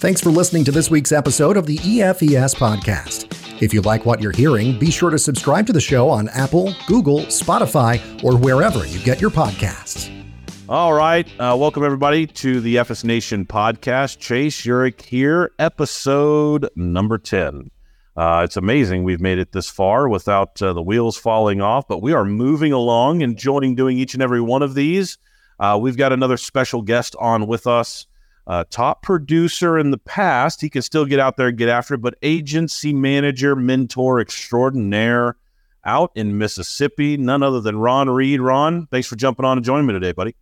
Thanks for listening to this week's episode of the EFES podcast. If you like what you're hearing, be sure to subscribe to the show on Apple, Google, Spotify, or wherever you get your podcasts. All right. Uh, welcome, everybody, to the EFES Nation podcast. Chase Urich here, episode number 10. Uh, it's amazing we've made it this far without uh, the wheels falling off, but we are moving along, enjoying doing each and every one of these. Uh, we've got another special guest on with us. Uh, top producer in the past, he can still get out there and get after it, but agency manager, mentor extraordinaire out in Mississippi, none other than Ron Reid. Ron, thanks for jumping on and joining me today, buddy.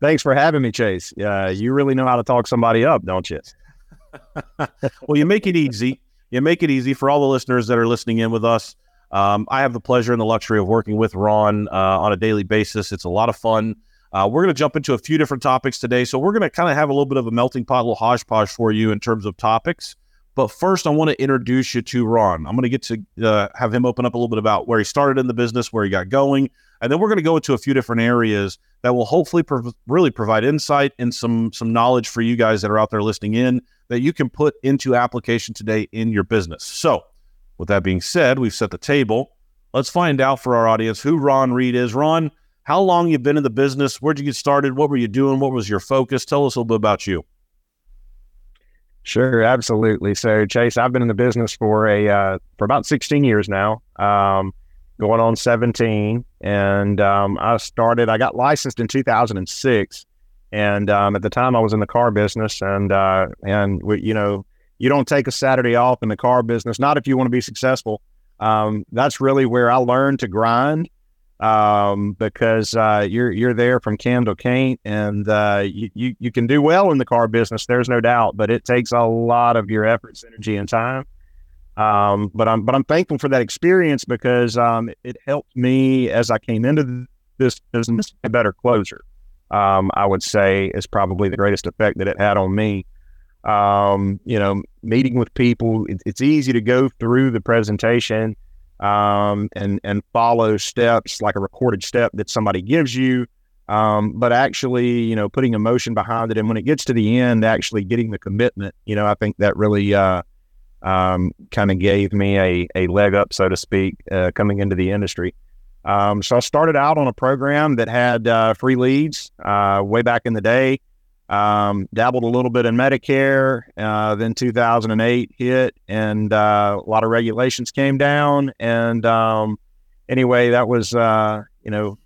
Thanks for having me, Chase. Uh, you really know how to talk somebody up, don't you? well, you make it easy. You make it easy for all the listeners that are listening in with us. Um, I have the pleasure and the luxury of working with Ron uh, on a daily basis. It's a lot of fun. Uh, we're going to jump into a few different topics today. So we're going to kind of have a little bit of a melting pot, a little hodgepodge for you in terms of topics. But first, I want to introduce you to Ron. I'm going to get to uh, have him open up a little bit about where he started in the business, where he got going, and then we're going to go into a few different areas that will hopefully prov- really provide insight and some some knowledge for you guys that are out there listening in that you can put into application today in your business. So, with that being said, we've set the table. Let's find out for our audience who Ron Reid is. Ron, how long you been in the business? Where'd you get started? What were you doing? What was your focus? Tell us a little bit about you. Sure, absolutely. So, Chase, I've been in the business for a uh, for about 16 years now, um, going on 17. And um, I started. I got licensed in 2006, and um, at the time I was in the car business, and uh, and we, you know, you don't take a Saturday off in the car business, not if you want to be successful. Um, that's really where I learned to grind um, because uh, you're you're there from can to and uh, you, you you can do well in the car business. There's no doubt, but it takes a lot of your efforts, energy, and time. Um, but I'm but I'm thankful for that experience because um, it helped me as I came into this business a better closer. Um, I would say is probably the greatest effect that it had on me. Um, you know, meeting with people, it, it's easy to go through the presentation um, and and follow steps like a recorded step that somebody gives you. Um, but actually, you know, putting emotion behind it, and when it gets to the end, actually getting the commitment, you know, I think that really uh, um, kind of gave me a a leg up, so to speak, uh, coming into the industry. Um, so I started out on a program that had uh, free leads uh, way back in the day. Um, dabbled a little bit in Medicare. Uh, then 2008 hit, and uh, a lot of regulations came down. And um, anyway, that was uh, you know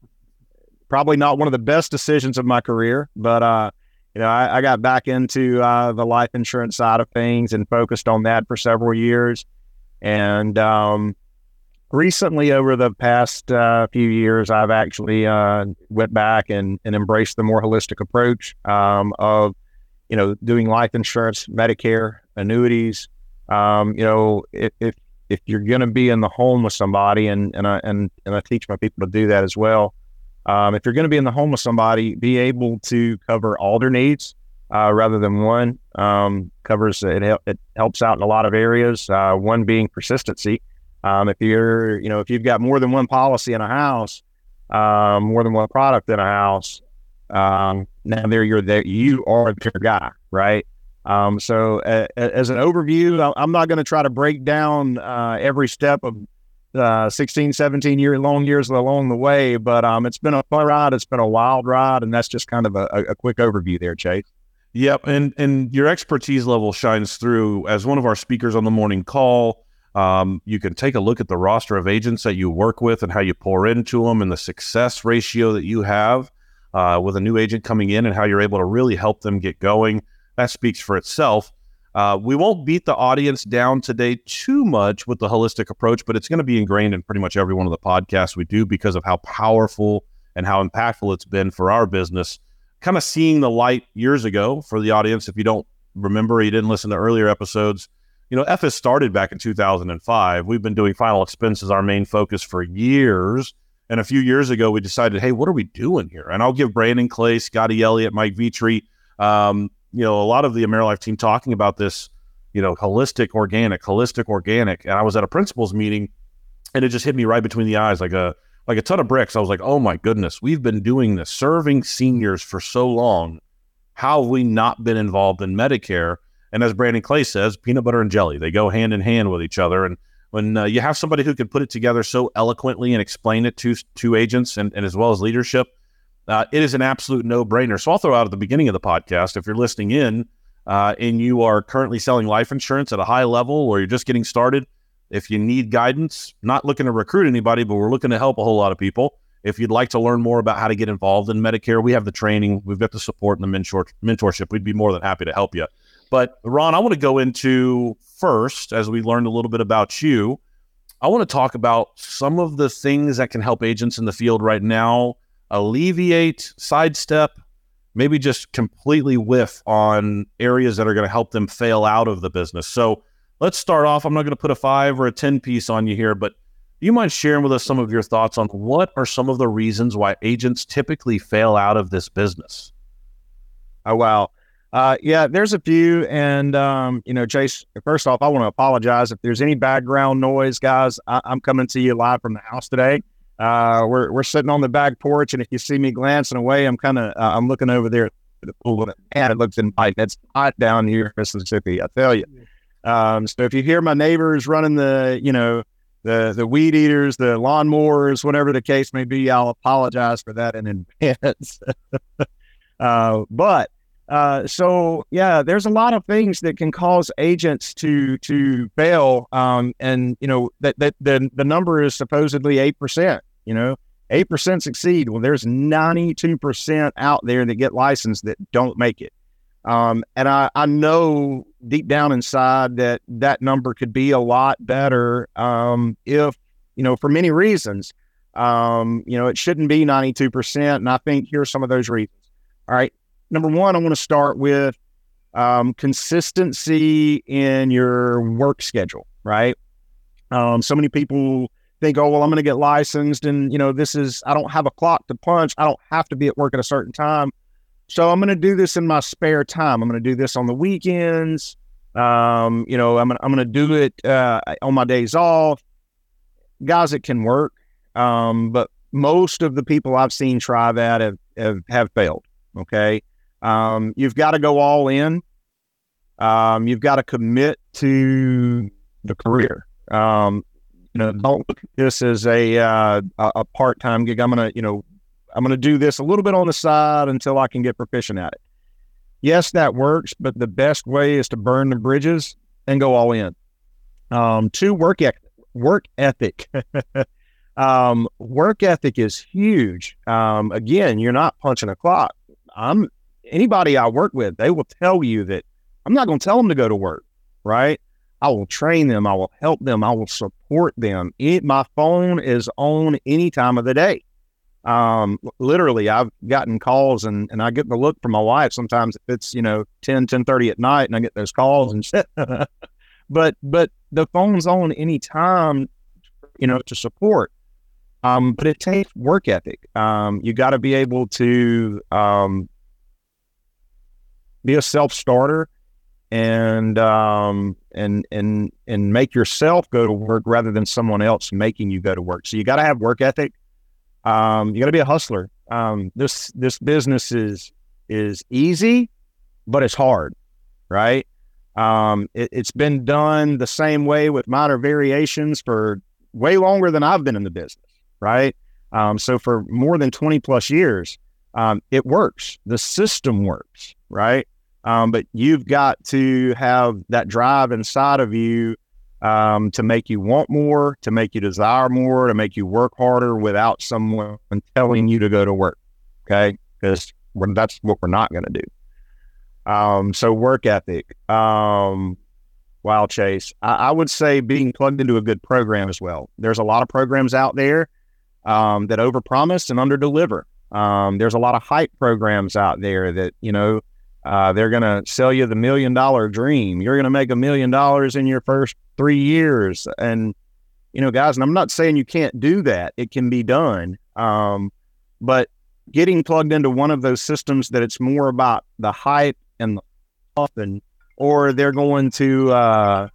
probably not one of the best decisions of my career, but uh, you know I, I, got back into uh, the life insurance side of things and focused on that for several years. And um, recently over the past uh, few years i've actually uh, went back and, and embraced the more holistic approach um, of you know doing life insurance medicare annuities. Um, you know if, if, if you're going to be in the home with somebody and and I, and, and I teach my people to do that as well um, if you're going to be in the home with somebody be able to cover all their needs uh, rather than one um, covers it, it helps out in a lot of areas uh, one being persistency um, if you're, you know, if you've got more than one policy in a house, um, more than one product in a house, um, now there you're there, you are the guy, right? Um, so uh, as an overview, I'm not going to try to break down uh, every step of uh, 16, 17 year long years along the way, but um, it's been a fun ride. It's been a wild ride, and that's just kind of a, a quick overview there, Chase. Yep, and and your expertise level shines through as one of our speakers on the morning call. Um, you can take a look at the roster of agents that you work with and how you pour into them and the success ratio that you have uh, with a new agent coming in and how you're able to really help them get going. That speaks for itself. Uh, we won't beat the audience down today too much with the holistic approach, but it's going to be ingrained in pretty much every one of the podcasts we do because of how powerful and how impactful it's been for our business. Kind of seeing the light years ago for the audience. If you don't remember, you didn't listen to earlier episodes, you know, EFES started back in 2005. We've been doing final expenses our main focus for years. And a few years ago, we decided, hey, what are we doing here? And I'll give Brandon Clay, Scotty Elliott, Mike Vitri, um, you know, a lot of the AmeriLife team talking about this, you know, holistic organic, holistic organic. And I was at a principals meeting and it just hit me right between the eyes like a like a ton of bricks. I was like, oh my goodness, we've been doing this, serving seniors for so long how have we not been involved in Medicare? And as Brandon Clay says, peanut butter and jelly, they go hand in hand with each other. And when uh, you have somebody who can put it together so eloquently and explain it to to agents and, and as well as leadership, uh, it is an absolute no brainer. So I'll throw out at the beginning of the podcast if you're listening in uh, and you are currently selling life insurance at a high level or you're just getting started, if you need guidance, not looking to recruit anybody, but we're looking to help a whole lot of people. If you'd like to learn more about how to get involved in Medicare, we have the training, we've got the support and the mentor- mentorship. We'd be more than happy to help you. But Ron, I want to go into first, as we learned a little bit about you, I want to talk about some of the things that can help agents in the field right now alleviate, sidestep, maybe just completely whiff on areas that are going to help them fail out of the business. So let's start off. I'm not going to put a five or a 10 piece on you here, but do you mind sharing with us some of your thoughts on what are some of the reasons why agents typically fail out of this business? Oh, wow. Uh, yeah, there's a few. And, um, you know, Chase, first off, I want to apologize if there's any background noise, guys. I- am coming to you live from the house today. Uh, we're, we're sitting on the back porch. And if you see me glancing away, I'm kind of, uh, I'm looking over there at the pool and it looks inviting. It's hot down here in Mississippi, I tell you. Um, so if you hear my neighbors running the, you know, the, the weed eaters, the lawnmowers, whatever the case may be, I'll apologize for that in advance. uh, but, uh, so yeah, there's a lot of things that can cause agents to to fail. Um, and you know that that the the number is supposedly eight percent. You know, eight percent succeed. Well, there's ninety two percent out there that get licensed that don't make it. Um, and I I know deep down inside that that number could be a lot better. Um, if you know for many reasons. Um, you know, it shouldn't be ninety two percent, and I think here's some of those reasons. All right number one, I want to start with um, consistency in your work schedule, right? Um, so many people think, oh, well, I'm going to get licensed and, you know, this is, I don't have a clock to punch. I don't have to be at work at a certain time. So I'm going to do this in my spare time. I'm going to do this on the weekends. Um, you know, I'm, I'm going to do it uh, on my days off. Guys, it can work. Um, but most of the people I've seen try that have, have, have failed. Okay. Um, you've got to go all in. Um, you've got to commit to the career. Um, you know, don't look at this as a uh, a part time gig. I'm gonna, you know, I'm gonna do this a little bit on the side until I can get proficient at it. Yes, that works, but the best way is to burn the bridges and go all in. Um, two work ethic. Work ethic. um, work ethic is huge. Um, again, you're not punching a clock. I'm anybody I work with, they will tell you that I'm not going to tell them to go to work, right? I will train them. I will help them. I will support them. It, my phone is on any time of the day. Um, literally, I've gotten calls and, and I get the look from my wife sometimes if it's, you know, 10, 10 30 at night and I get those calls and shit. but, but the phone's on any time, you know, to support. Um, but it takes work ethic. Um, you got to be able to, um, be a self starter and um, and and and make yourself go to work rather than someone else making you go to work. So you got to have work ethic. Um, you got to be a hustler. Um, this this business is is easy, but it's hard, right? Um, it, has been done the same way with minor variations for way longer than I've been in the business, right? Um, so for more than twenty plus years, um, it works. The system works, right? Um, but you've got to have that drive inside of you um, to make you want more, to make you desire more, to make you work harder without someone telling you to go to work. Okay, because that's what we're not going to do. Um, so work ethic. Um, wow, Chase. I, I, would say being plugged into a good program as well. There's a lot of programs out there um, that overpromise and underdeliver. Um, there's a lot of hype programs out there that you know uh, they're going to sell you the million dollar dream. You're going to make a million dollars in your first three years, and you know, guys. And I'm not saying you can't do that; it can be done. Um, but getting plugged into one of those systems that it's more about the hype and the often, or they're going to, uh,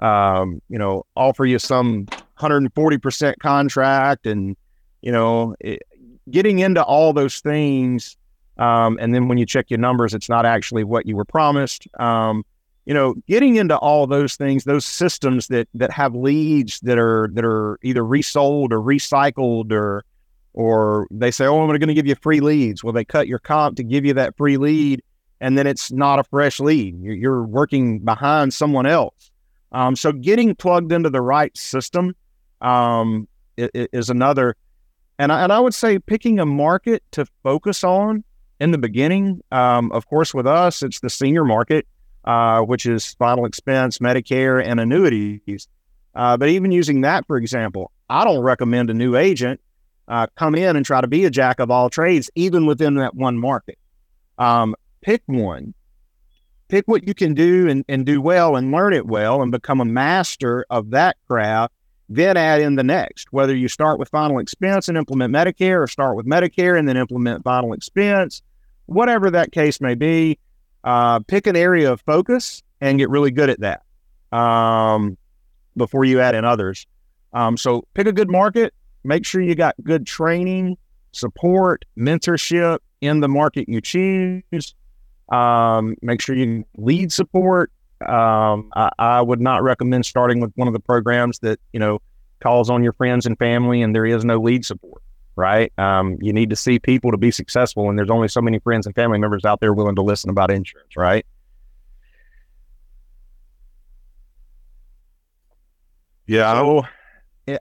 um, you know, offer you some 140% contract and, you know, it, getting into all those things Um, and then when you check your numbers, it's not actually what you were promised. Um, you know, getting into all those things, those systems that that have leads that are that are either resold or recycled or or they say, oh, I'm going to give you free leads. Well, they cut your comp to give you that free lead, and then it's not a fresh lead. You're, you're working behind someone else. Um, so getting plugged into the right system um, is, another. And I, and I would say picking a market to focus on in the beginning. Um, of course, with us, it's the senior market, uh, which is final expense, Medicare, and annuities. Uh, but even using that, for example, I don't recommend a new agent uh, come in and try to be a jack of all trades, even within that one market. Um, pick one, pick what you can do and, and do well and learn it well and become a master of that craft. Then add in the next, whether you start with final expense and implement Medicare or start with Medicare and then implement final expense, whatever that case may be, uh, pick an area of focus and get really good at that um, before you add in others. Um, so pick a good market, make sure you got good training, support, mentorship in the market you choose. Um, make sure you lead support. Um, I, I, would not recommend starting with one of the programs that you know calls on your friends and family, and there is no lead support. Right? Um, you need to see people to be successful, and there's only so many friends and family members out there willing to listen about insurance. Right? Yeah. So,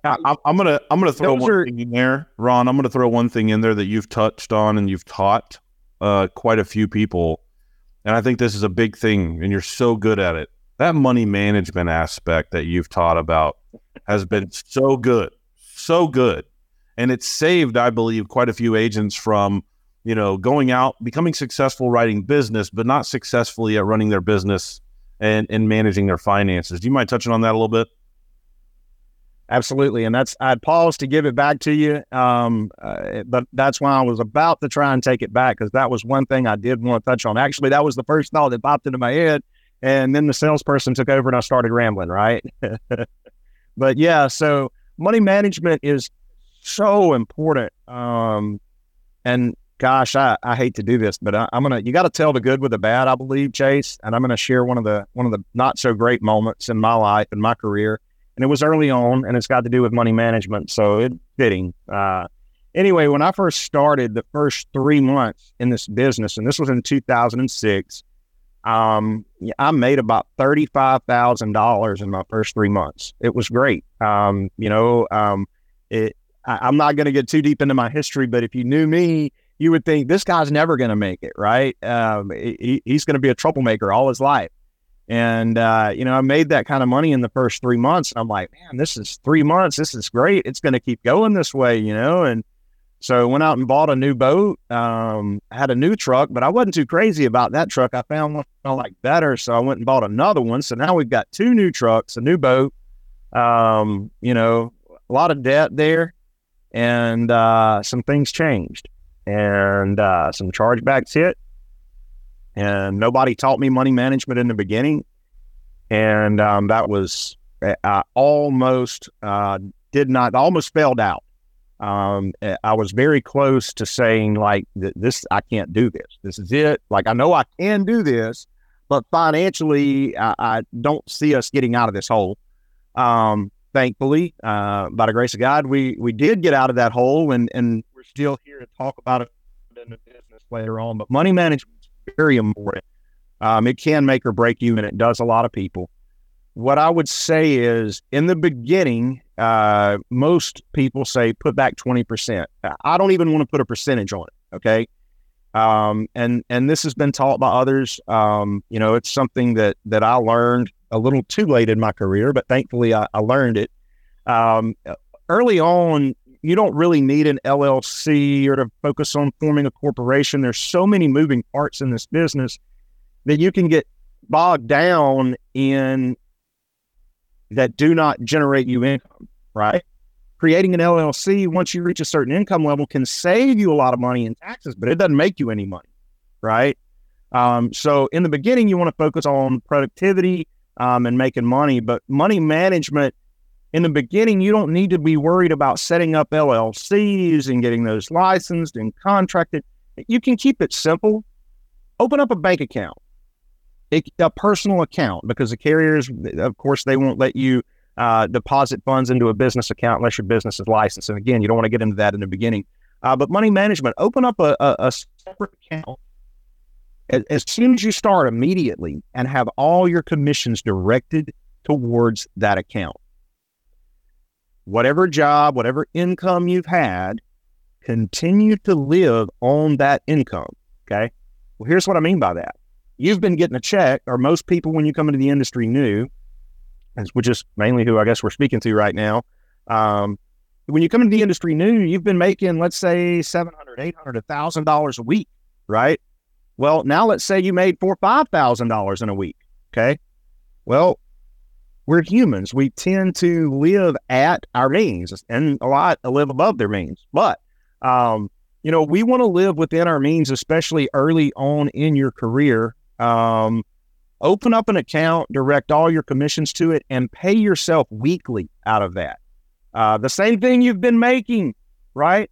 I, am gonna I'm gonna throw one are, thing in there, Ron. I'm gonna throw one thing in there that you've touched on and you've taught uh, quite a few people, and I think this is a big thing, and you're so good at it. That money management aspect that you've taught about has been so good, so good, and it's saved, I believe, quite a few agents from you know going out, becoming successful writing business, but not successfully at running their business and and managing their finances. Do you mind touching on that a little bit? Absolutely, and that's I'd pause to give it back to you, um, uh, but that's why I was about to try and take it back because that was one thing I did want to touch on. Actually, that was the first thought that popped into my head, and then the salesperson took over and I started rambling. Right, but yeah, so money management is so important, um, and gosh, I, I hate to do this, but I, am gonna you got to tell the good with the bad, I believe, Chase, and I'm gonna share one of the one of the not so great moments in my life and my career and it was early on, and it's got to do with money management, so it fitting. Uh, anyway, when I first started, the first three months in this business, and this was in 2006, um, I made about thirty-five thousand dollars in my first three months. It was great. Um, you know, um, it. I, am not going to get too deep into my history, but if you knew me, you would think this guy's never going to make it, right? Um, he, he's going to be a troublemaker all his life. And, uh, you know, I made that kind of money in the first three months. And I'm like, man, this is three months. This is great. It's going to keep going this way, you know? And so I went out and bought a new boat. Um, had a new truck, but I wasn't too crazy about that truck. I found one I like better. So I went and bought another one. So now we've got two new trucks, a new boat, um, you know, a lot of debt there. And uh, some things changed and uh, some chargebacks hit and nobody taught me money management in the beginning, and um, that was I uh, almost uh, did not almost failed out. Um, eh, I was very close to saying like this I can't do this. This is it. Like I know I can do this, but financially I, I don't see us getting out of this hole. Um, thankfully, uh, by the grace of God, we we did get out of that hole, and and we're still here to talk about it in the business later on. But money management very important. Um, it can make or break you, and it does a lot of people. What I would say is, in the beginning, uh, most people say put back twenty percent. I don't even want to put a percentage on it. Okay, um, and and this has been taught by others. Um, you know, it's something that that I learned a little too late in my career, but thankfully I, I learned it. Um, early on, you don't really need an LLC or to focus on forming a corporation. There's so many moving parts in this business that you can get bogged down in that do not generate you income, right? Creating an LLC once you reach a certain income level can save you a lot of money in taxes, but it doesn't make you any money, right? Um, so in the beginning, you want to focus on productivity um, and making money, but money management in the beginning, you don't need to be worried about setting up LLCs and getting those licensed and contracted. You can keep it simple. Open up a bank account, a, personal account, because the carriers, of course, they won't let you uh, deposit funds into a business account unless your business is licensed. And again, you don't want to get into that in the beginning. Uh, but money management, open up a, a, a separate account as, as soon as you start immediately and have all your commissions directed towards that account. Whatever job, whatever income you've had, continue to live on that income. Okay. Well, here's what I mean by that. You've been getting a check, or most people, when you come into the industry new, which is mainly who I guess we're speaking to right now. Um, when you come into the industry new, you've been making, let's say, 700, 800, $1,000 a week, right? Well, now let's say you made four, $5,000 in a week. Okay. Well, we're humans. We tend to live at our means and a lot live above their means. But, um, you know, we want to live within our means, especially early on in your career. Um, open up an account, direct all your commissions to it, and pay yourself weekly out of that. Uh, the same thing you've been making, right?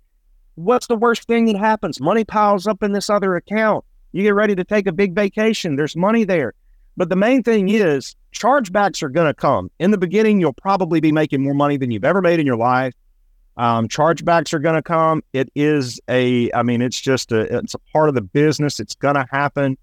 What's the worst thing that happens? Money piles up in this other account. You get ready to take a big vacation. There's money there. But the main thing is chargebacks are going to come. In the beginning, you'll probably be making more money than you've ever made in your life. Um, chargebacks are going to come. It is a, I mean, it's just a, it's a part of the business. It's going to happen.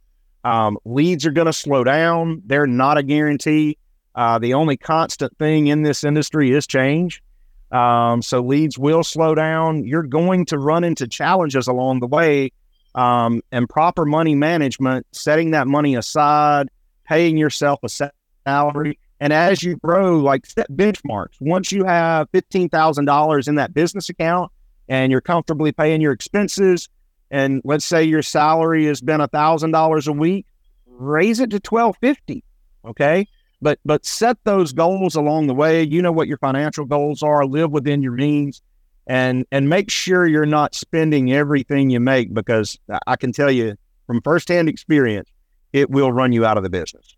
Um, leads are going to slow down. They're not a guarantee. Uh, the only constant thing in this industry is change. Um, so leads will slow down. You're going to run into challenges along the way. Um, and proper money management, setting that money aside, paying yourself a salary. And as you grow, like set benchmarks. Once you have $15,000 in that business account and you're comfortably paying your expenses, and let's say your salary has been $1,000 a week, raise it to 1250 Okay but but set those goals along the way. You know what your financial goals are. Live within your means, and and make sure you're not spending everything you make because I can tell you from firsthand experience, it will run you out of the business.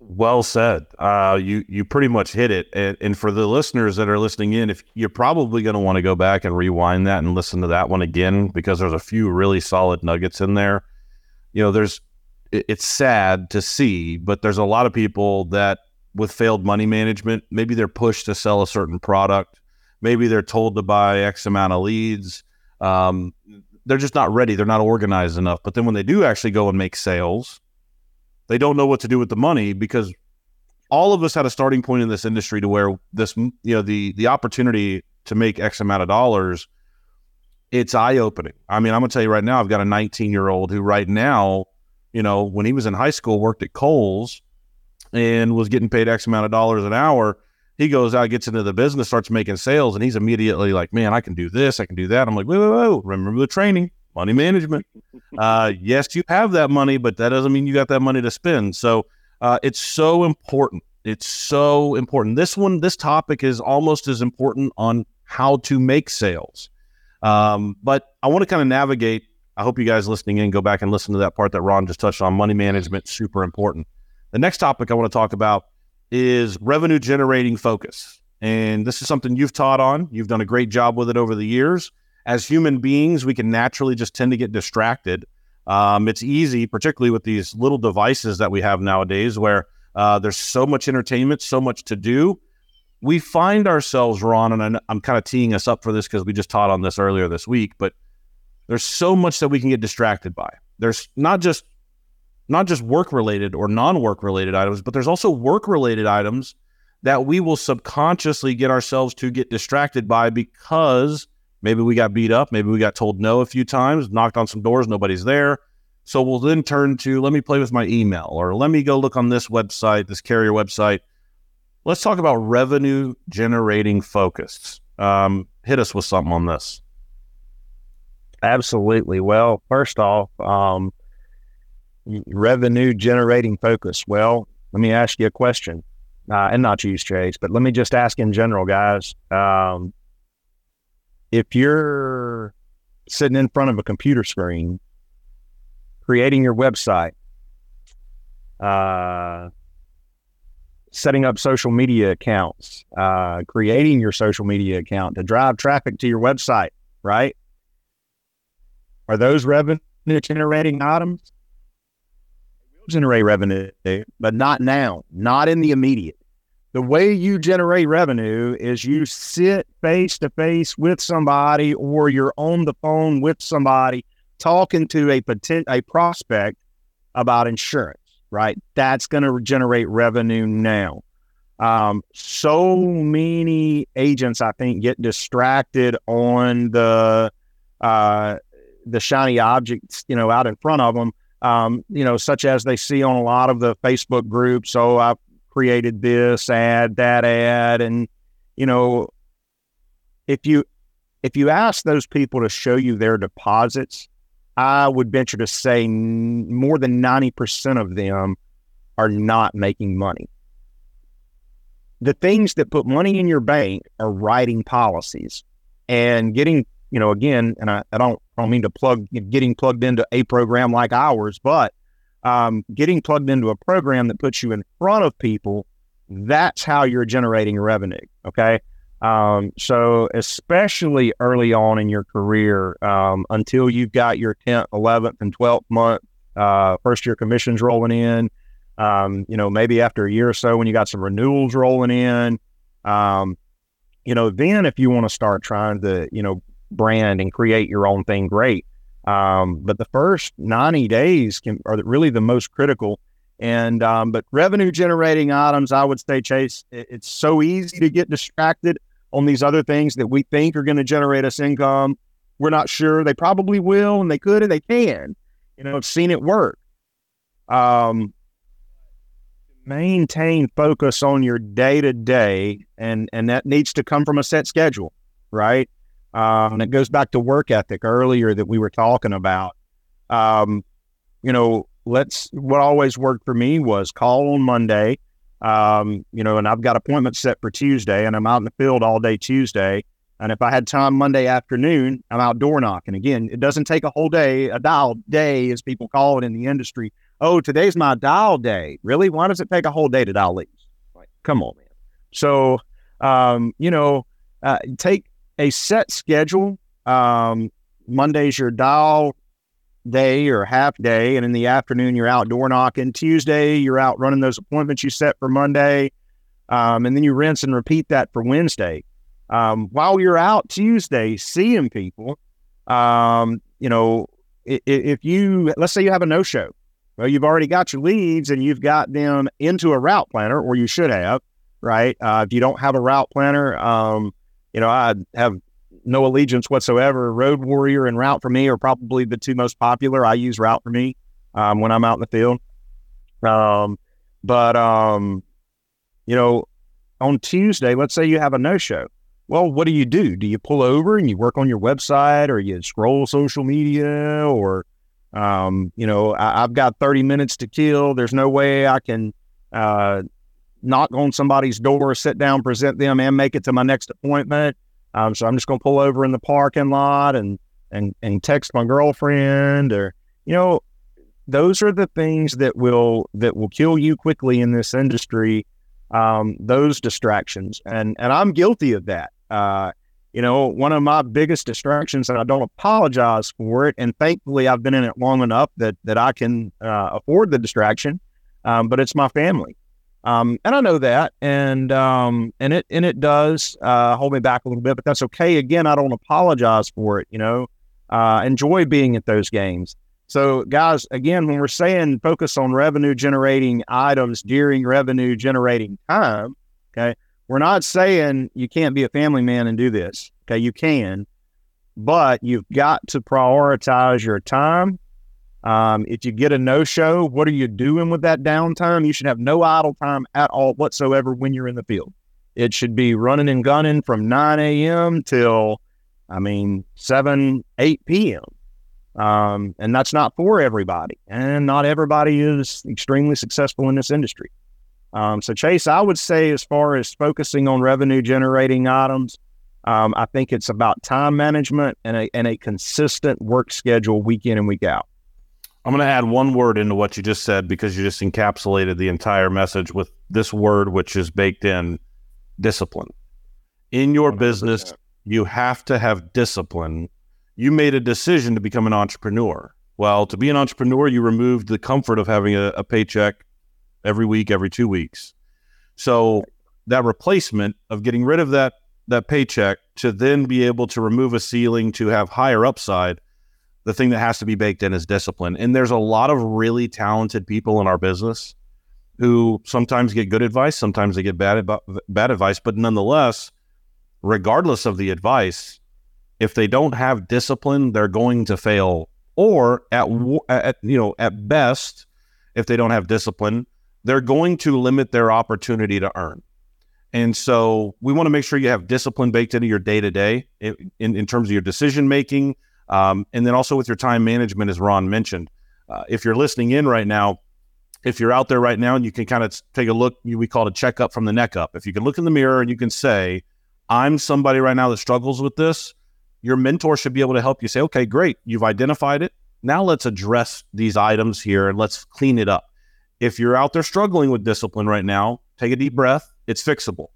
Well said. Uh, you you pretty much hit it. And, and for the listeners that are listening in, if you're probably going to want to go back and rewind that and listen to that one again because there's a few really solid nuggets in there. You know, there's it's sad to see, but there's a lot of people that with failed money management, maybe they're pushed to sell a certain product, maybe they're told to buy X amount of leads. Um, they're just not ready. They're not organized enough. But then when they do actually go and make sales, they don't know what to do with the money because all of us had a starting point in this industry to where this, you know, the the opportunity to make X amount of dollars, it's eye opening. I mean, I'm gonna tell you right now, I've got a 19 year old who right now you know, when he was in high school, worked at Kohl's and was getting paid X amount of dollars an hour. He goes out, gets into the business, starts making sales, and he's immediately like, "Man, I can do this, I can do that." I'm like, "Whoa, whoa, whoa! Remember the training, money management. uh, yes, you have that money, but that doesn't mean you got that money to spend. So uh, it's so important. It's so important. This one, this topic is almost as important on how to make sales. Um, but I want to kind of navigate I hope you guys listening in go back and listen to that part that Ron just touched on. Money management, super important. The next topic I want to talk about is revenue generating focus. And this is something you've taught on. You've done a great job with it over the years. As human beings, we can naturally just tend to get distracted. Um, it's easy, particularly with these little devices that we have nowadays, where uh, there's so much entertainment, so much to do. We find ourselves, Ron, and I'm kind of teeing us up for this because we just taught on this earlier this week, but there's so much that we can get distracted by. There's not just not just work related or non-work related items, but there's also work related items that we will subconsciously get ourselves to get distracted by because maybe we got beat up, maybe we got told no a few times, knocked on some doors, nobody's there. So we'll then turn to let me play with my email or let me go look on this website, this carrier website. Let's talk about revenue generating focus. Um, hit us with something on this. Absolutely. Well, first off, um, revenue generating focus. Well, let me ask you a question, uh, and not use Chase, but let me just ask in general, guys. Um, if you're sitting in front of a computer screen, creating your website, uh, setting up social media accounts, uh, creating your social media account to drive traffic to your website, right? Are those revenue generating items? Generate revenue, but not now, not in the immediate. The way you generate revenue is you sit face to face with somebody or you're on the phone with somebody talking to a potent, a prospect about insurance, right? That's going to generate revenue now. Um, so many agents, I think, get distracted on the uh, the shiny objects, you know, out in front of them. Um, you know, such as they see on a lot of the Facebook groups. So I've created this ad, that ad, and you know, if you if you ask those people to show you their deposits, I would venture to say more than ninety percent of them are not making money the things that put money in your bank are writing policies and getting, you know, again, and I, I don't, I don't mean to plug getting plugged into a program like ours, but um, getting plugged into a program that puts you in front of people, that's how you're generating revenue. Okay. Um, so especially early on in your career, um, until you've got your 10th, 11th, and 12th month, uh, first year commissions rolling in, um, you know, maybe after a year or so when you got some renewals rolling in, um, you know, then if you want to start trying to, you know, brand and create your own thing, great. Um, but the first 90 days can, are really the most critical. And, um, but revenue generating items, I would say, Chase, it, it's so easy to get distracted on these other things that we think are going to generate us income. We're not sure they probably will, and they could, and they can. You know, I've seen it work. Um, maintain focus on your day to day, and and that needs to come from a set schedule, right? Um, and it goes back to work ethic earlier that we were talking about. Um, you know, let's what always worked for me was call on Monday. Um, you know, and I've got appointments set for Tuesday, and I'm out in the field all day Tuesday. And if I had time Monday afternoon, I'm out door knocking. Again, it doesn't take a whole day, a dial day, as people call it in the industry, oh, today's my dial day. Really? Why does it take a whole day to dial leads? Like, come on, man. So, um, you know, uh, take a set schedule. Um, Monday's your dial day or half day, and in the afternoon you're out door knocking. Tuesday you're out running those appointments you set for Monday, um, and then you rinse and repeat that for Wednesday. Um, while you're out Tuesday seeing people, um, you know, if, if you let's say you have a no show, well, you've already got your leads and you've got them into a route planner, or you should have, right? Uh, if you don't have a route planner, um, you know, I have no allegiance whatsoever. Road Warrior and Route4Me are probably the two most popular. I use Route4Me um, when I'm out in the field. Um, but, um, you know, on Tuesday, let's say you have a no show. Well, what do you do? Do you pull over and you work on your website or you scroll social media or um, you know, I, have got 30 minutes to kill. There's no way I can uh, knock on somebody's door, sit down, present them, and make it to my next appointment. Um, so I'm just going to pull over in the parking lot and and and text my girlfriend, or you know, those are the things that will that will kill you quickly in this industry. Um, those distractions, and and I'm guilty of that. Uh, you know, one of my biggest distractions, and I don't apologize for it. And thankfully, I've been in it long enough that that I can uh, afford the distraction. Um, but it's my family, um, and I know that, and um, and it and it does uh, hold me back a little bit, but that's okay. Again, I don't apologize for it. You know, uh, enjoy being at those games. So, guys, again, when we're saying focus on revenue generating items during revenue generating time, okay, we're not saying you can't be a family man and do this. Okay, you can, but you've got to prioritize your time. Um, if you get a no show, what are you doing with that downtime? You should have no idle time at all whatsoever when you're in the field. It should be running and gunning from 9 a.m. till, I mean, 7, 8 p.m. Um, and that's not for everybody. And not everybody is extremely successful in this industry. Um, so, Chase, I would say, as far as focusing on revenue generating items, um, I think it's about time management and a, and a consistent work schedule week in and week out. I'm going to add one word into what you just said because you just encapsulated the entire message with this word, which is baked in discipline. In your 100%. business, you have to have discipline. You made a decision to become an entrepreneur. Well, to be an entrepreneur, you removed the comfort of having a, a paycheck every week, every two weeks. So that replacement of getting rid of that that paycheck to then be able to remove a ceiling to have higher upside, the thing that has to be baked in is discipline. And there's a lot of really talented people in our business who sometimes get good advice, sometimes they get bad bad advice, but nonetheless, regardless of the advice, if they don't have discipline, they're going to fail. Or at, at you know at best, if they don't have discipline, they're going to limit their opportunity to earn. And so we want to make sure you have discipline baked into your day to day in in terms of your decision making, um, and then also with your time management, as Ron mentioned. Uh, if you're listening in right now, if you're out there right now and you can kind of take a look, we call it a checkup from the neck up. If you can look in the mirror and you can say, I'm somebody right now that struggles with this, your mentor should be able to help you say, okay, great, you've identified it. Now let's address these items here and let's clean it up. If you're out there struggling with discipline right now, take a deep breath. It's fixable.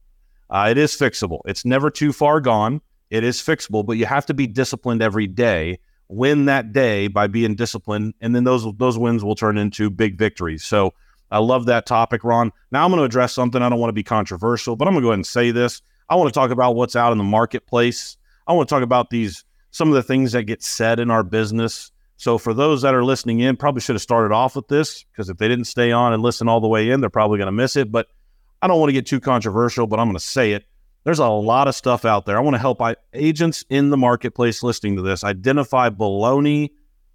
Uh, it is fixable. It's never too far gone. It is fixable, but you have to be disciplined every day. Win that day by being disciplined, and then those those wins will turn into big victories. So I love that topic, Ron. Now I'm going to address something. I don't want to be controversial, but I'm going to go ahead and say this. I want to talk about what's out in the marketplace. I want to talk about these some of the things that get said in our business. So for those that are listening in, probably should have started off with this because if they didn't stay on and listen all the way in, they're probably going to miss it. But I don't want to get too controversial, but I'm going to say it. There's a lot of stuff out there. I want to help agents in the marketplace listening to this identify baloney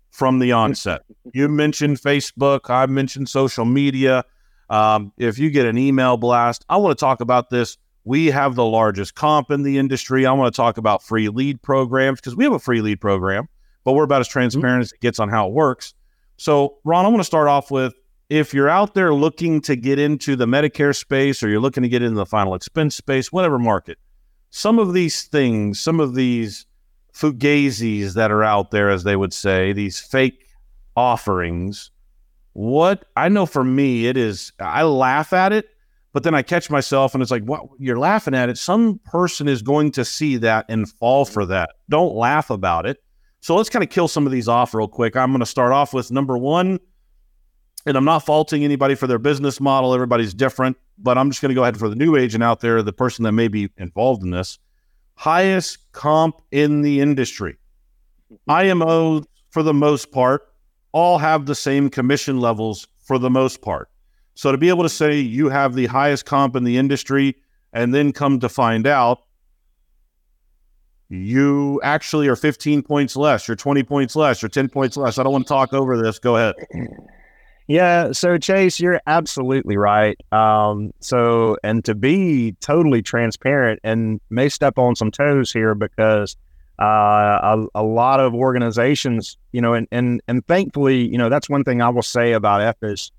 from the onset. you mentioned Facebook. I mentioned social media. Um, if you get an email blast, I want to talk about this we have the largest comp in the industry. I want to talk about free lead programs because we have a free lead program, but we're about as transparent mm-hmm. as it gets on how it works. So, Ron, I want to start off with if you're out there looking to get into the Medicare space or you're looking to get into the final expense space, whatever market, some of these things, some of these fugazis that are out there, as they would say, these fake offerings, what I know for me, it is, I laugh at it but then I catch myself and it's like, what you're laughing at it. Some person is going to see that and fall for that. Don't laugh about it. So let's kind of kill some of these off real quick. I'm going to start off with number one, and I'm not faulting anybody for their business model. Everybody's different, but I'm just going to go ahead for the new agent out there, the person that may be involved in this. Highest comp in the industry. IMO, for the most part, all have the same commission levels for the most part. So to be able to say you have the highest comp in the industry and then come to find out you actually are 15 points less, you're 20 points less, you're 10 points less. I don't want to talk over this. Go ahead. Yeah, so Chase, you're absolutely right. Um, so, and to be totally transparent, and may step on some toes here because uh, a, a, lot of organizations, you know, and and and thankfully, you know, that's one thing I will say about EFES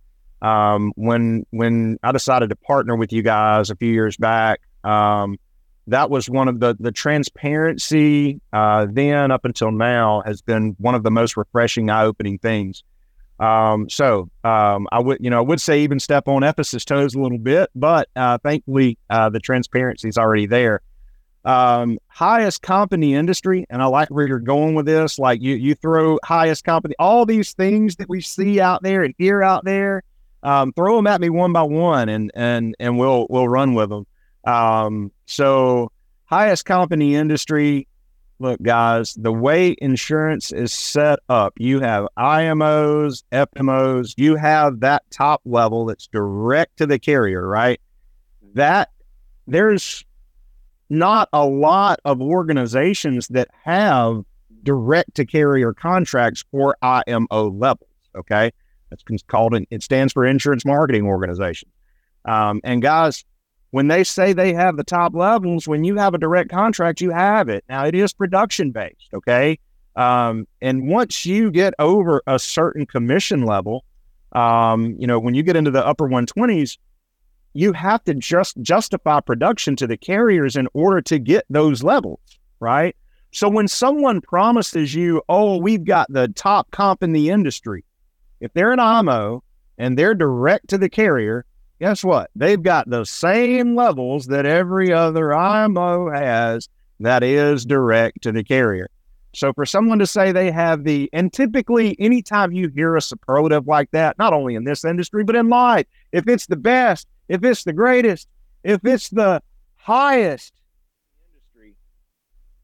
um, when when I decided to partner with you guys a few years back, um, that was one of the the transparency uh, then up until now has been one of the most refreshing, eye opening things. Um, so um, I would you know I would say even step on EFES' toes a little bit, but uh, thankfully uh, the transparency is already there. Um, highest company industry, and I like where you're going with this. Like you you throw highest company, all these things that we see out there and hear out there um, throw them at me one by one, and and and we'll we'll run with them. Um, so highest company industry. Look, guys, the way insurance is set up, you have IMOs, FMOs, you have that top level that's direct to the carrier, right? That there's not a lot of organizations that have direct to carrier contracts for IMO levels. Okay. It's called it stands for Insurance Marketing Organization. Um, and guys, when they say they have the top levels, when you have a direct contract, you have it. Now it is production based, okay. Um, and once you get over a certain commission level, um, you know, when you get into the upper 120s, you have to just justify production to the carriers in order to get those levels, right? So when someone promises you, oh, we've got the top comp in the industry, if they're an IMO and they're direct to the carrier, guess what? They've got the same levels that every other IMO has. that is direct to the carrier. So for someone to say they have the, and typically anytime you hear a superlative like that, not only in this industry, but in life, if it's the best, if it's the greatest, if it's the highest industry,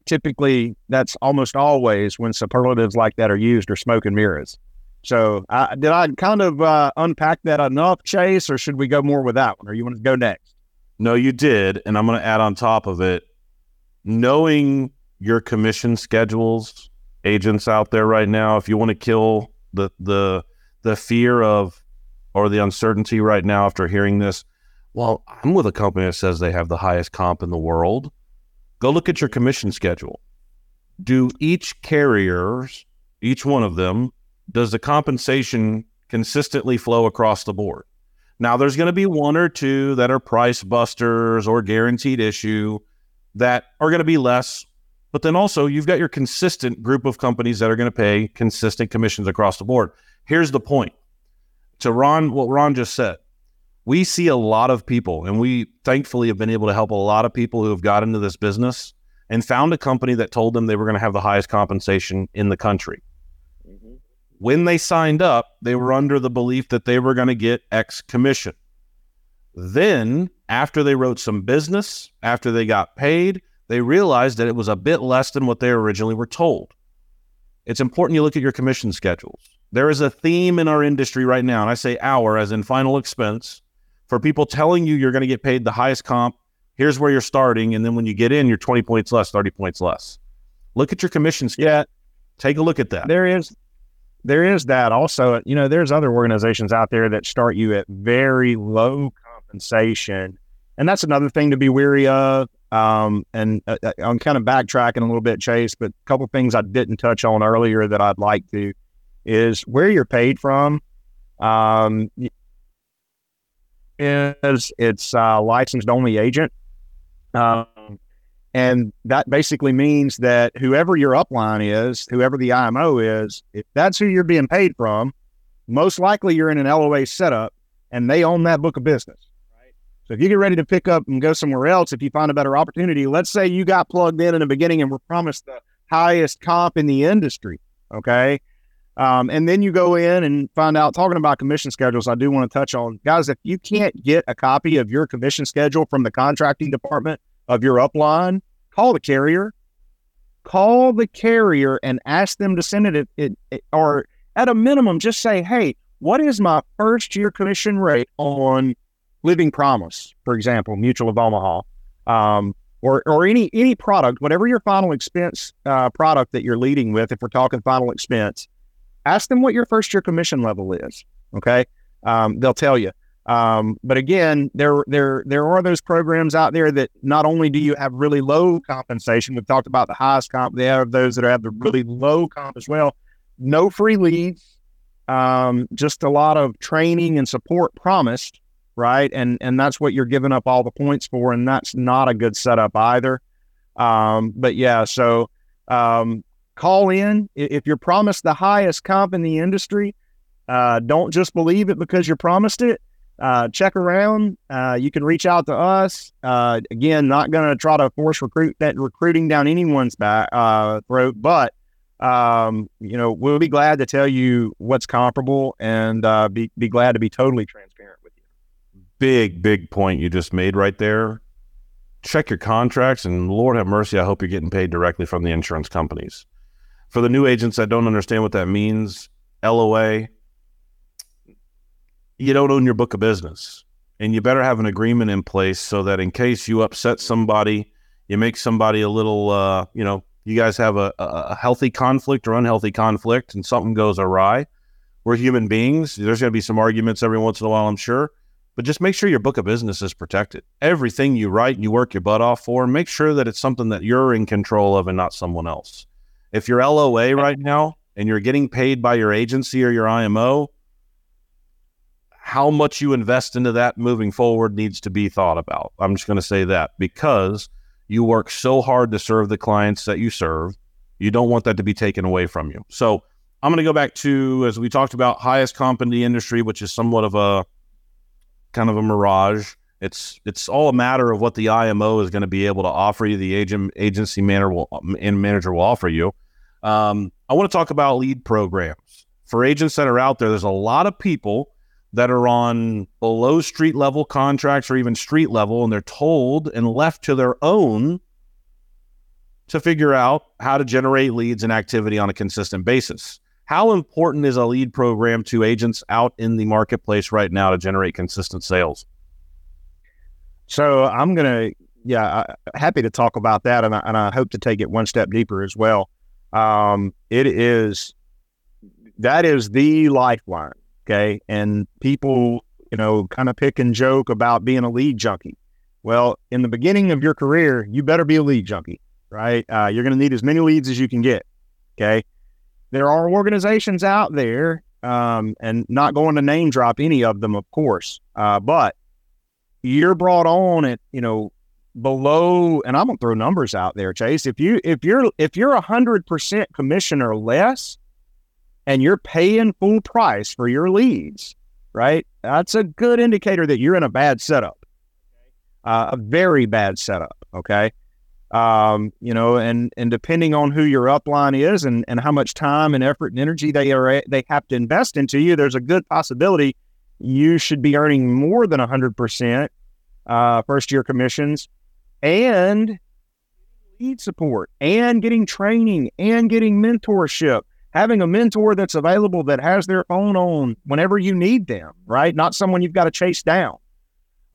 typically that's almost always when superlatives like that are used or smoke and mirrors. So uh, did I kind of uh, unpack that enough, Chase, or should we go more with that one? Or you want to go next? No, you did, and I'm going to add on top of it, knowing your commission schedules, agents out there right now. If you want to kill the the the fear of or the uncertainty right now after hearing this, well, I'm with a company that says they have the highest comp in the world. Go look at your commission schedule. Do each carriers, each one of them, does the compensation consistently flow across the board? Now, there's going to be one or two that are price busters or guaranteed issue that are going to be less. But then also, you've got your consistent group of companies that are going to pay consistent commissions across the board. Here's the point to Ron, what Ron just said. We see a lot of people, and we thankfully have been able to help a lot of people who have got into this business and found a company that told them they were going to have the highest compensation in the country when they signed up, they were under the belief that they were going to get X commission. Then, after they wrote some business, after they got paid, they realized that it was a bit less than what they originally were told. It's important you look at your commission schedules. There is a theme in our industry right now, and I say our as in final expense, for people telling you you're going to get paid the highest comp. Here's where you're starting. And then when you get in, you're 20 points less, 30 points less. Look at your commission schedule. Yeah. Take a look at that. There is there is that also. You know, there's other organizations out there that start you at very low compensation, and that's another thing to be weary of. Um, and uh, uh I'm kind of backtracking a little bit, Chase, but a couple things I didn't touch on earlier that I'd like to is where you're paid from. Um, is it's uh, licensed only agent. Um, and that basically means that whoever your upline is, whoever the IMO is, if that's who you're being paid from, most likely you're in an LOA setup and they own that book of business. So if you get ready to pick up and go somewhere else, if you find a better opportunity, let's say you got plugged in in the beginning and were promised the highest comp in the industry. Okay. Um, and then you go in and find out, talking about commission schedules, I do want to touch on guys, if you can't get a copy of your commission schedule from the contracting department, of your upline, call the carrier. Call the carrier and ask them to send it, it, it, or at a minimum, just say, hey, what is my first year commission rate on Living Promise, for example, Mutual of Omaha, um, or or any any product, whatever your final expense uh, product that you're leading with. If we're talking final expense, ask them what your first year commission level is. Okay, um, they'll tell you. Um, but again, there there there are those programs out there that not only do you have really low compensation, we've talked about the highest comp, they have those that have the really low comp as well. No free leads, um, just a lot of training and support promised, right? And and that's what you're giving up all the points for, and that's not a good setup either. Um, but yeah, so um, call in if you're promised the highest comp in the industry. Uh, don't just believe it because you're promised it uh, check around. Uh, you can reach out to us. Uh, again, not going to try to force recruit that recruiting down anyone's back uh, throat, but um, you know we'll be glad to tell you what's comparable and uh, be be glad to be totally transparent with you. Big big point you just made right there. Check your contracts, and Lord have mercy, I hope you're getting paid directly from the insurance companies. For the new agents that don't understand what that means, LOA you don't own your book of business. And you better have an agreement in place so that in case you upset somebody, you make somebody a little, uh, you know, you guys have a, a healthy conflict or unhealthy conflict and something goes awry. We're human beings. There's going to be some arguments every once in a while, I'm sure. But just make sure your book of business is protected. Everything you write and you work your butt off for, make sure that it's something that you're in control of and not someone else. If you're LOA right now and you're getting paid by your agency or your IMO, how much you invest into that moving forward needs to be thought about. I'm just going to say that because you work so hard to serve the clients that you serve, you don't want that to be taken away from you. So I'm going to go back to, as we talked about, highest comp in the industry, which is somewhat of a kind of a mirage. It's it's all a matter of what the IMO is going to be able to offer you. The agent agency manager will and manager will offer you. Um, I want to talk about lead programs for agents that are out there. There's a lot of people that are on below street level contracts or even street level, and they're told and left to their own to figure out how to generate leads and activity on a consistent basis. How important is a lead program to agents out in the marketplace right now to generate consistent sales? So I'm gonna, yeah, I, happy to talk about that, and I, and I hope to take it one step deeper as well. Um, it is that is the lifeline, okay, and people, you know, kind of pick and joke about being a lead junkie. Well, in the beginning of your career, you better be a lead junkie, right? Uh, you're going to need as many leads as you can get, okay there are organizations out there, um, and not going to name drop any of them, of course, uh, but you're brought on at you know below, and I'm gonna throw numbers out there, Chase. If you if you're if you're a hundred percent commission or less, and you're paying full price for your leads, right? That's a good indicator that you're in a bad setup, uh, a very bad setup. Okay, um, you know, and and depending on who your upline is and and how much time and effort and energy they are they have to invest into you, there's a good possibility you should be earning more than a hundred percent uh, first year commissions and lead support and getting training and getting mentorship having a mentor that's available that has their phone on whenever you need them right not someone you've got to chase down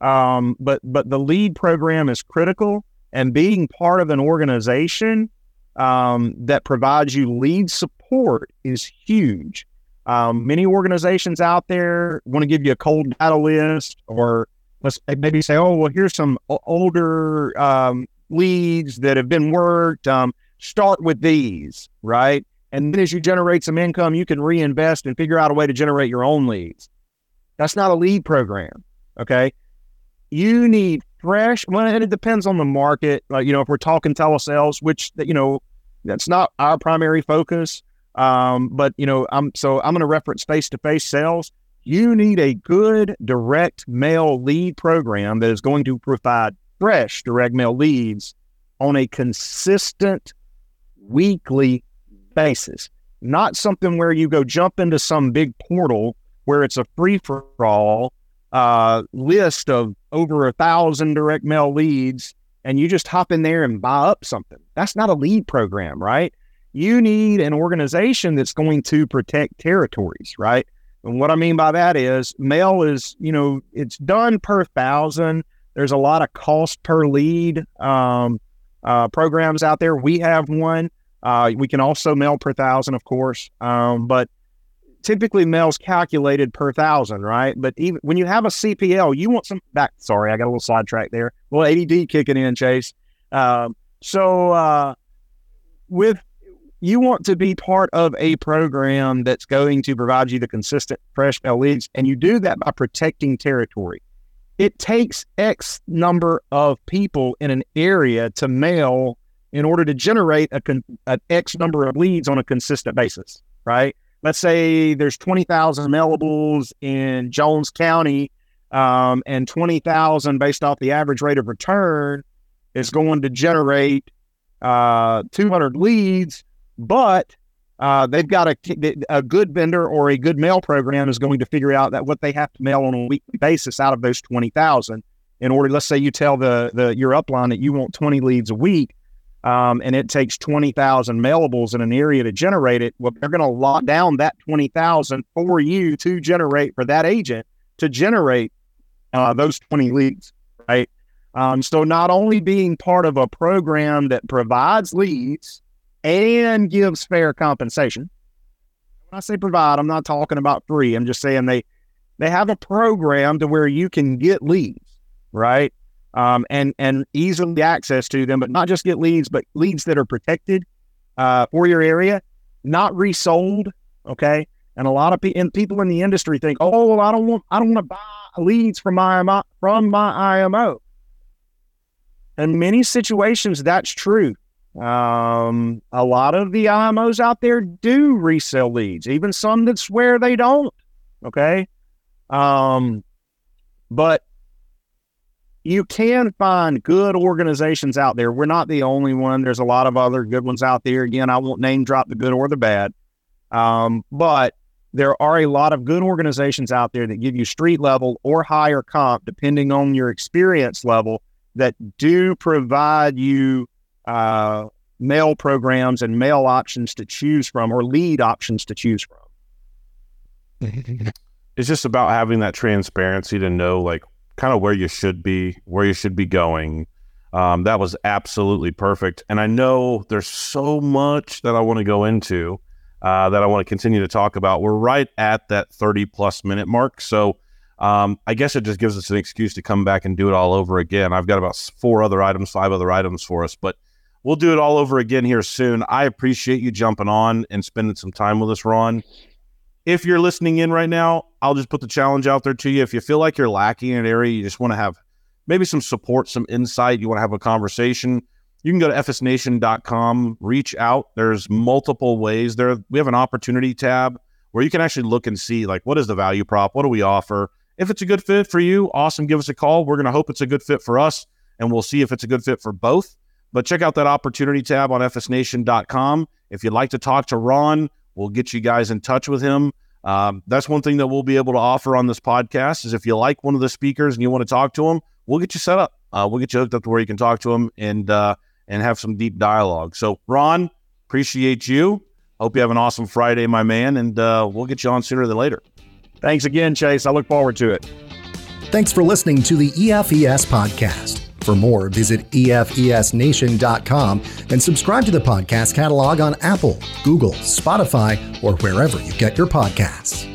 um, but but the lead program is critical and being part of an organization um, that provides you lead support is huge. Um, many organizations out there want to give you a cold data list, or let's maybe say, "Oh, well, here's some older um, leads that have been worked. Um, start with these, right?" And then as you generate some income, you can reinvest and figure out a way to generate your own leads. That's not a lead program. Okay. You need fresh. Well, and it depends on the market. Like, you know, if we're talking telesales, which, you know, that's not our primary focus. Um, but, you know, I'm so I'm going to reference face to face sales. You need a good direct mail lead program that is going to provide fresh direct mail leads on a consistent weekly basis, not something where you go jump into some big portal where it's a free for all uh, list of over a thousand direct mail leads and you just hop in there and buy up something. That's not a lead program, right? You need an organization that's going to protect territories, right? And what I mean by that is mail is, you know, it's done per thousand. There's a lot of cost per lead um, uh, programs out there. We have one. Uh, we can also mail per thousand, of course. Um, but typically mail's calculated per thousand, right? But even when you have a CPL, you want some back. Sorry, I got a little sidetrack there. Well, ADD kicking in, Chase. Um, so uh, with you want to be part of a program that's going to provide you the consistent fresh mail leads, and you do that by protecting territory. It takes X number of people in an area to mail in order to generate a con- an X number of leads on a consistent basis, right? let's say there's 20,000 mailables in Jones County um, and 20,000 based off the average rate of return is going to generate uh, 200 leads, but uh, they've got a, a good vendor or a good mail program is going to figure out that what they have to mail on a weekly basis out of those 20,000 in order, let's say you tell the, the your upline that you want 20 leads a week um, and it takes 20,000 mailables in an area to generate it, well, they're going to lock down that 20,000 for you to generate for that agent to generate uh, those 20 leads, right? Um, so not only being part of a program that provides leads and gives fair compensation. When I say provide, I'm not talking about free. I'm just saying they they have a program to where you can get leads, right? Um, and and easily access to them, but not just get leads, but leads that are protected uh, for your area, not resold. Okay, and a lot of pe- and people in the industry think, oh, well, I don't want I don't want to buy leads from my IMO, from my IMO. In many situations, that's true. Um, a lot of the IMOs out there do resell leads, even some that swear they don't. Okay. Um, but you can find good organizations out there. We're not the only one. There's a lot of other good ones out there. Again, I won't name drop the good or the bad, um, but there are a lot of good organizations out there that give you street level or higher comp, depending on your experience level, that do provide you uh, mail programs and mail options to choose from or lead options to choose from. it's just about having that transparency to know like kind of where you should be, where you should be going. Um, that was absolutely perfect. And I know there's so much that I want to go into uh, that I want to continue to talk about. We're right at that 30 plus minute mark. So um, I guess it just gives us an excuse to come back and do it all over again. I've got about four other items, five other items for us, but we'll do it all over again here soon. I appreciate you jumping on and spending some time with us, Ron if you're listening in right now, I'll just put the challenge out there to you. If you feel like you're lacking in an area, you just want to have maybe some support, some insight, you want to have a conversation, you can go to EFESnation.com, reach out. There's multiple ways there. We have an opportunity tab where you can actually look and see like what is the value prop? What do we offer? If it's a good fit for you, awesome, give us a call. We're going to hope it's a good fit for us and we'll see if it's a good fit for both. But check out that opportunity tab on EFESnation.com. If you'd like to talk to Ron, We'll get you guys in touch with him. Um, that's one thing that we'll be able to offer on this podcast is if you like one of the speakers and you want to talk to him, we'll get you set up. Uh, we'll get you hooked up to where you can talk to him and uh, and have some deep dialogue. So, Ron, appreciate you. Hope you have an awesome Friday, my man, and uh, we'll get you on sooner than later. Thanks again, Chase. I look forward to it. Thanks for listening to the EFES podcast. For more, visit EFESNation.com and subscribe to the podcast catalog on Apple, Google, Spotify, or wherever you get your podcasts.